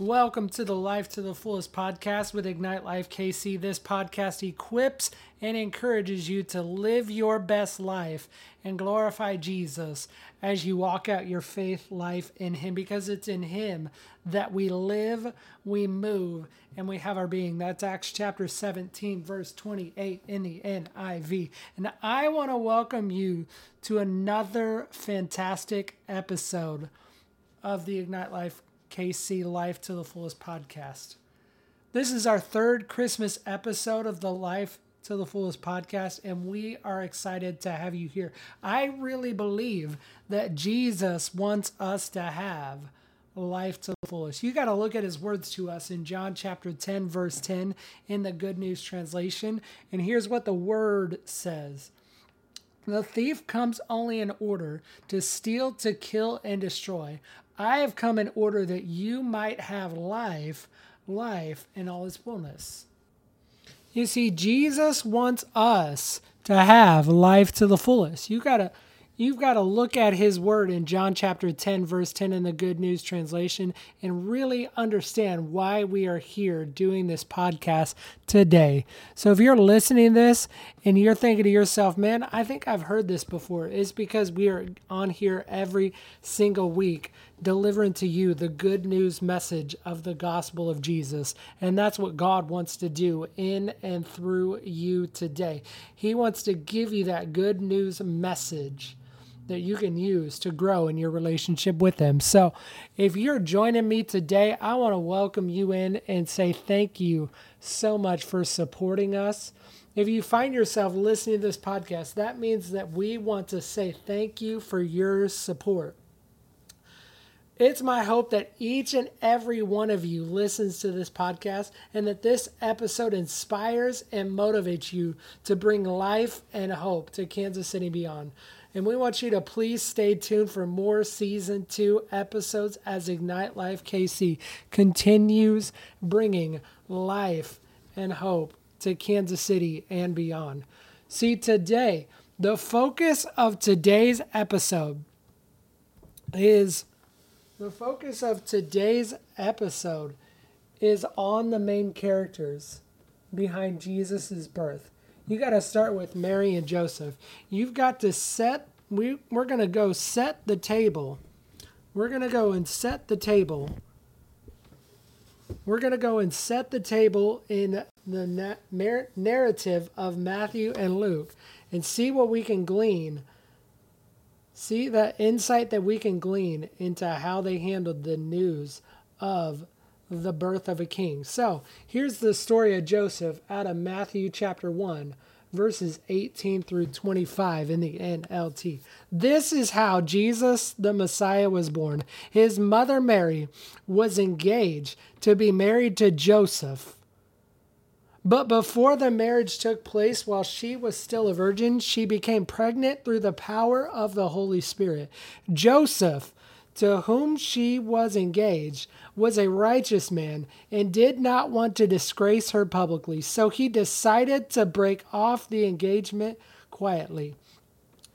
Welcome to the Life to the Fullest podcast with Ignite Life KC. This podcast equips and encourages you to live your best life and glorify Jesus as you walk out your faith life in Him because it's in Him that we live, we move, and we have our being. That's Acts chapter 17, verse 28 in the NIV. And I want to welcome you to another fantastic episode of the Ignite Life KC Life to the Fullest podcast. This is our third Christmas episode of the Life to the Fullest podcast, and we are excited to have you here. I really believe that Jesus wants us to have life to the fullest. You got to look at his words to us in John chapter 10, verse 10 in the Good News translation. And here's what the word says The thief comes only in order to steal, to kill, and destroy. I have come in order that you might have life, life in all its fullness. You see, Jesus wants us to have life to the fullest. You gotta you've got to look at his word in John chapter 10, verse 10 in the Good News translation and really understand why we are here doing this podcast today. So if you're listening to this and you're thinking to yourself, man, I think I've heard this before, it's because we are on here every single week delivering to you the good news message of the gospel of Jesus. And that's what God wants to do in and through you today. He wants to give you that good news message that you can use to grow in your relationship with Him. So, if you're joining me today, I want to welcome you in and say thank you so much for supporting us. If you find yourself listening to this podcast, that means that we want to say thank you for your support. It's my hope that each and every one of you listens to this podcast and that this episode inspires and motivates you to bring life and hope to Kansas City beyond. And we want you to please stay tuned for more season two episodes as Ignite Life KC continues bringing life and hope to Kansas City and beyond. See, today, the focus of today's episode is the focus of today's episode is on the main characters behind Jesus' birth. You got to start with Mary and Joseph. You've got to set, we, we're going to go set the table. We're going to go and set the table. We're going to go and set the table in the na- narrative of Matthew and Luke and see what we can glean See the insight that we can glean into how they handled the news of the birth of a king. So here's the story of Joseph out of Matthew chapter 1, verses 18 through 25 in the NLT. This is how Jesus the Messiah was born. His mother Mary was engaged to be married to Joseph but before the marriage took place, while she was still a virgin, she became pregnant through the power of the Holy Spirit. Joseph, to whom she was engaged, was a righteous man and did not want to disgrace her publicly, so he decided to break off the engagement quietly.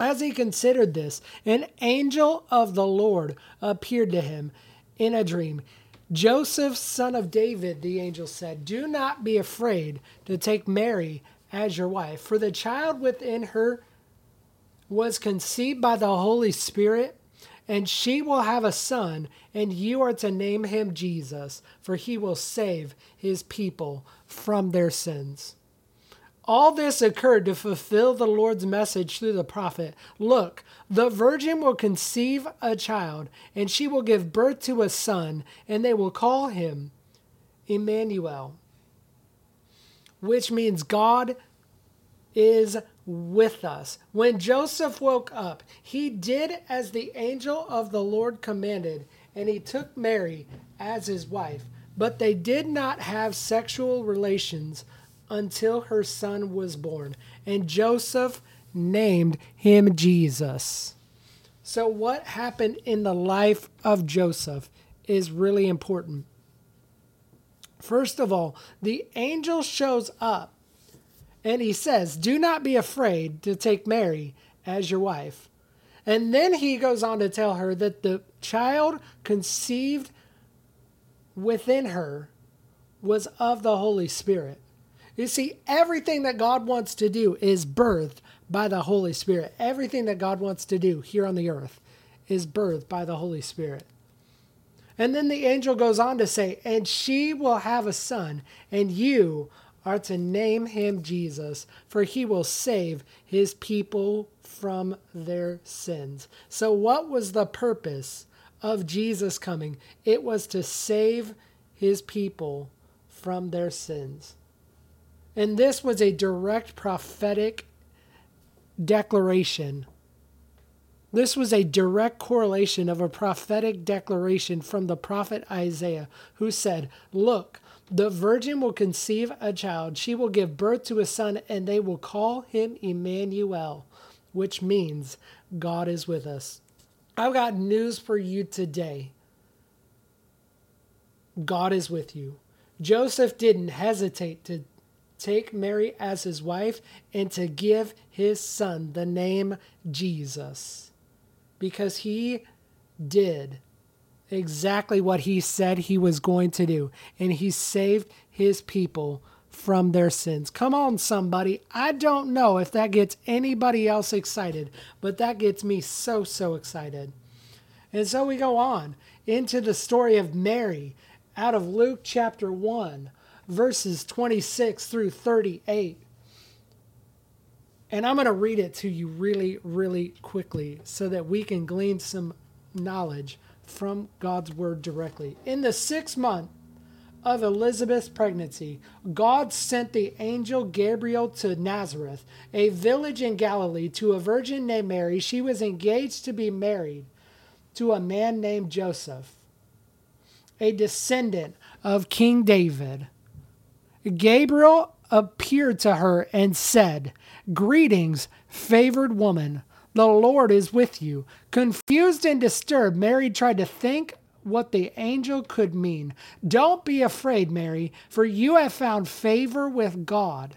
As he considered this, an angel of the Lord appeared to him in a dream. Joseph, son of David, the angel said, Do not be afraid to take Mary as your wife, for the child within her was conceived by the Holy Spirit, and she will have a son, and you are to name him Jesus, for he will save his people from their sins. All this occurred to fulfill the Lord's message through the prophet Look, the virgin will conceive a child, and she will give birth to a son, and they will call him Emmanuel, which means God is with us. When Joseph woke up, he did as the angel of the Lord commanded, and he took Mary as his wife. But they did not have sexual relations until her son was born. And Joseph named him Jesus. So, what happened in the life of Joseph is really important. First of all, the angel shows up and he says, Do not be afraid to take Mary as your wife. And then he goes on to tell her that the child conceived within her was of the Holy Spirit. You see, everything that God wants to do is birthed by the Holy Spirit. Everything that God wants to do here on the earth is birthed by the Holy Spirit. And then the angel goes on to say, And she will have a son, and you are to name him Jesus, for he will save his people from their sins. So, what was the purpose of Jesus coming? It was to save his people from their sins. And this was a direct prophetic declaration. This was a direct correlation of a prophetic declaration from the prophet Isaiah, who said, Look, the virgin will conceive a child. She will give birth to a son, and they will call him Emmanuel, which means God is with us. I've got news for you today. God is with you. Joseph didn't hesitate to take Mary as his wife and to give his son the name Jesus because he did exactly what he said he was going to do, and he saved his people from their sins. Come on, somebody. I don't know if that gets anybody else excited, but that gets me so, so excited. And so we go on into the story of Mary out of Luke chapter 1, verses 26 through 38. And I'm going to read it to you really, really quickly so that we can glean some knowledge from God's word directly. In the sixth month of Elizabeth's pregnancy, God sent the angel Gabriel to Nazareth, a village in Galilee, to a virgin named Mary. She was engaged to be married to a man named Joseph, a descendant of King David. Gabriel appeared to her and said, Greetings, favored woman. The Lord is with you. Confused and disturbed, Mary tried to think what the angel could mean. Don't be afraid, Mary, for you have found favor with God.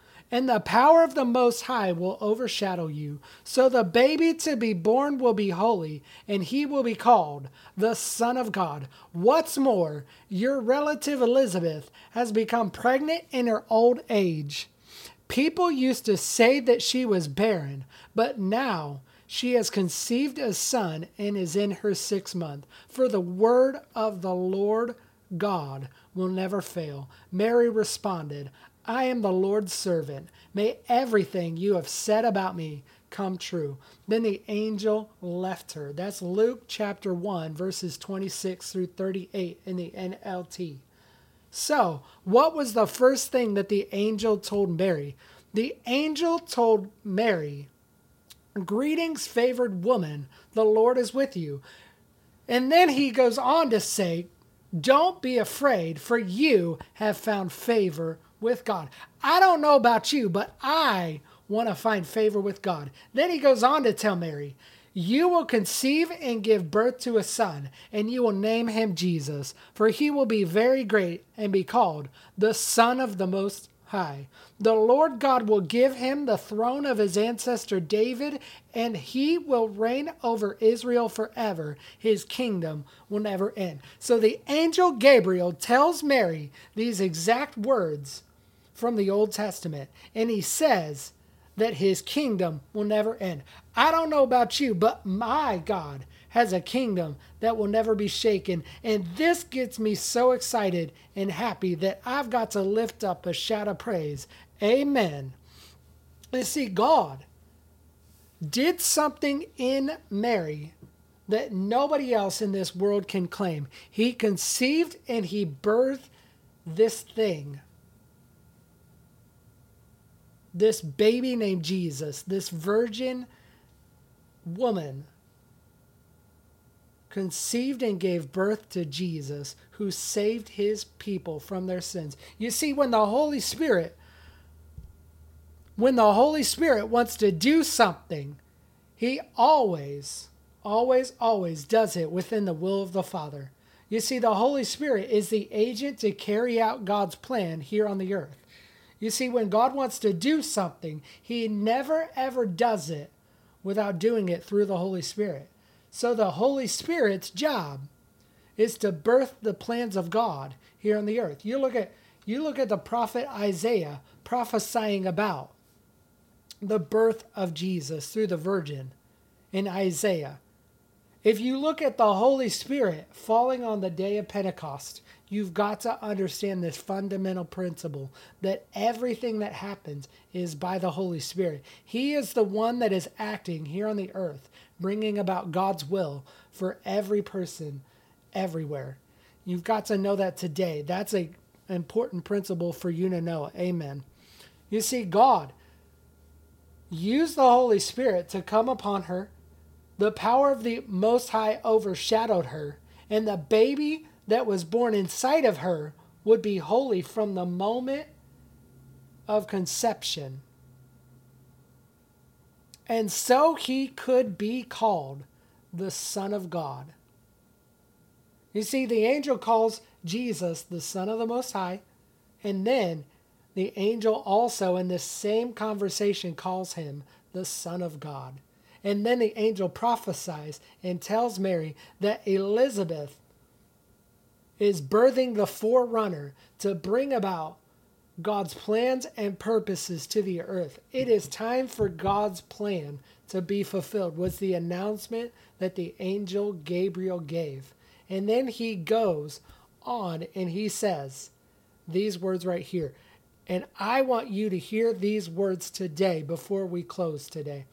and the power of the Most High will overshadow you. So the baby to be born will be holy, and he will be called the Son of God. What's more, your relative Elizabeth has become pregnant in her old age. People used to say that she was barren, but now she has conceived a son and is in her sixth month. For the word of the Lord God will never fail. Mary responded, I am the Lord's servant. May everything you have said about me come true. Then the angel left her. That's Luke chapter 1, verses 26 through 38 in the NLT. So, what was the first thing that the angel told Mary? The angel told Mary, Greetings, favored woman, the Lord is with you. And then he goes on to say, Don't be afraid, for you have found favor with God. I don't know about you, but I want to find favor with God. Then he goes on to tell Mary, You will conceive and give birth to a son, and you will name him Jesus, for he will be very great and be called the Son of the Most High. The Lord God will give him the throne of his ancestor David, and he will reign over Israel forever. His kingdom will never end. So the angel Gabriel tells Mary these exact words from the Old Testament. And he says that his kingdom will never end. I don't know about you, but my God has a kingdom that will never be shaken. And this gets me so excited and happy that I've got to lift up a shout of praise. Amen. And see, God did something in Mary that nobody else in this world can claim. He conceived and he birthed this thing this baby named Jesus, this virgin woman, conceived and gave birth to Jesus, who saved his people from their sins. You see, when the Holy Spirit, when the Holy Spirit wants to do something, he always, always, always does it within the will of the Father. You see, the Holy Spirit is the agent to carry out God's plan here on the earth. You see, when God wants to do something, he never ever does it without doing it through the Holy Spirit. So the Holy Spirit's job is to birth the plans of God here on the earth. You look at you look at the prophet Isaiah prophesying about the birth of Jesus through the virgin in Isaiah. If you look at the Holy Spirit falling on the day of Pentecost, you've got to understand this fundamental principle that everything that happens is by the Holy Spirit. He is the one that is acting here on the earth bringing about God's will for every person everywhere. You've got to know that today. That's a important principle for you to know. Amen. You see, God used the Holy Spirit to come upon her. The power of the Most High overshadowed her, and the baby that was born inside of her would be holy from the moment of conception and so he could be called the Son of God. You see, the angel calls Jesus the Son of the Most High, and then the angel also, in the same conversation, calls him the Son of God. And then the angel prophesies and tells Mary that Elizabeth is birthing the forerunner to bring about God's plans and purposes to the earth. It is time for God's plan to be fulfilled, was the announcement that the angel Gabriel gave. And then he goes on and he says these words right here. And I want you to hear these words today before we close today.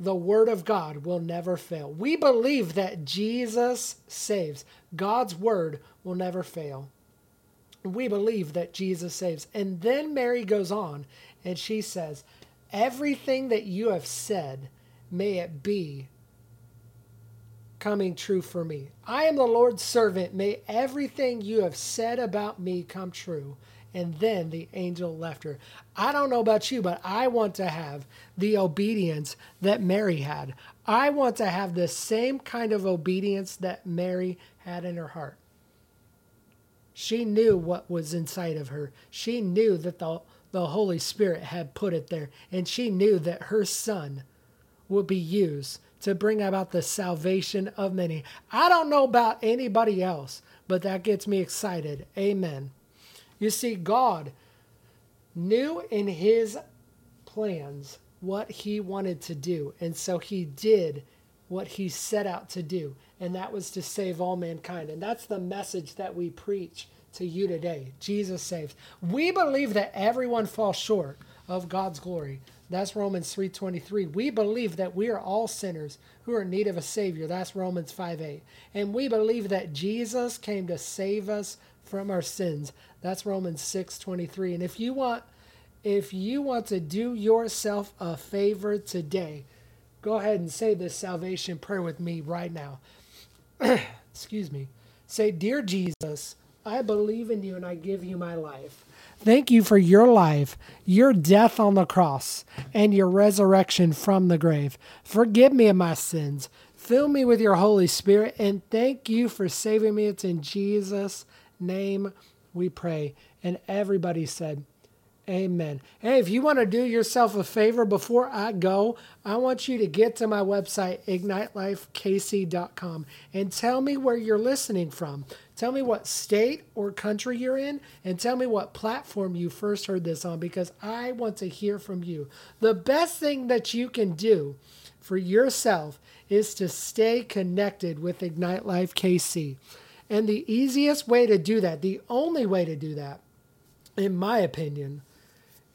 The word of God will never fail. We believe that Jesus saves. God's word will never fail we believe that Jesus saves. And then Mary goes on and she says, Everything that you have said, may it be coming true for me. I am the Lord's servant. May everything you have said about me come true. And then the angel left her. I don't know about you, but I want to have the obedience that Mary had. I want to have the same kind of obedience that Mary had in her heart. She knew what was inside of her. She knew that the, the Holy Spirit had put it there. And she knew that her son would be used to bring about the salvation of many. I don't know about anybody else, but that gets me excited. Amen. You see, God knew in his plans what he wanted to do. And so he did what he set out to do and that was to save all mankind. And that's the message that we preach to you today. Jesus saves. We believe that everyone falls short of God's glory. That's Romans 3:23. We believe that we are all sinners who are in need of a savior. That's Romans 5:8. And we believe that Jesus came to save us from our sins. That's Romans 6:23. And if you want if you want to do yourself a favor today, go ahead and say this salvation prayer with me right now. excuse me, say, Dear Jesus, I believe in you and I give you my life. Thank you for your life, your death on the cross, and your resurrection from the grave. Forgive me of my sins. Fill me with your Holy Spirit, and thank you for saving me. It's in Jesus' name we pray. And everybody said, Amen. Hey, if you want to do yourself a favor before I go, I want you to get to my website, ignitelifekc.com, and tell me where you're listening from. Tell me what state or country you're in, and tell me what platform you first heard this on because I want to hear from you. The best thing that you can do for yourself is to stay connected with Ignite Life KC. And the easiest way to do that, the only way to do that, in my opinion,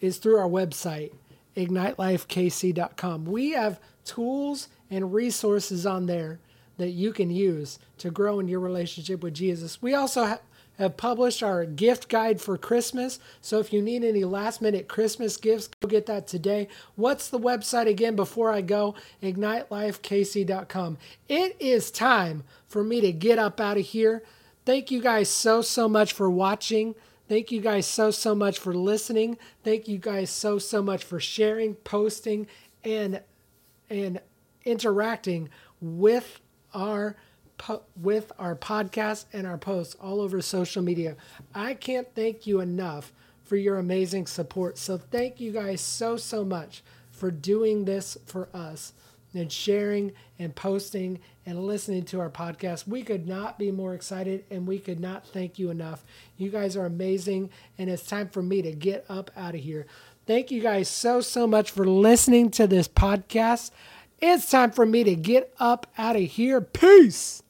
is through our website, ignitelifekc.com. We have tools and resources on there that you can use to grow in your relationship with Jesus. We also ha- have published our gift guide for Christmas. So if you need any last minute Christmas gifts, go get that today. What's the website again before I go? IgniteLifeKC.com. It is time for me to get up out of here. Thank you guys so, so much for watching. Thank you guys so, so much for listening. Thank you guys so, so much for sharing, posting, and and interacting with our with our podcast and our posts all over social media. I can't thank you enough for your amazing support. So thank you guys so so much for doing this for us and sharing and posting and listening to our podcast. We could not be more excited and we could not thank you enough. You guys are amazing and it's time for me to get up out of here. Thank you guys so so much for listening to this podcast. It's time for me to get up out of here. Peace.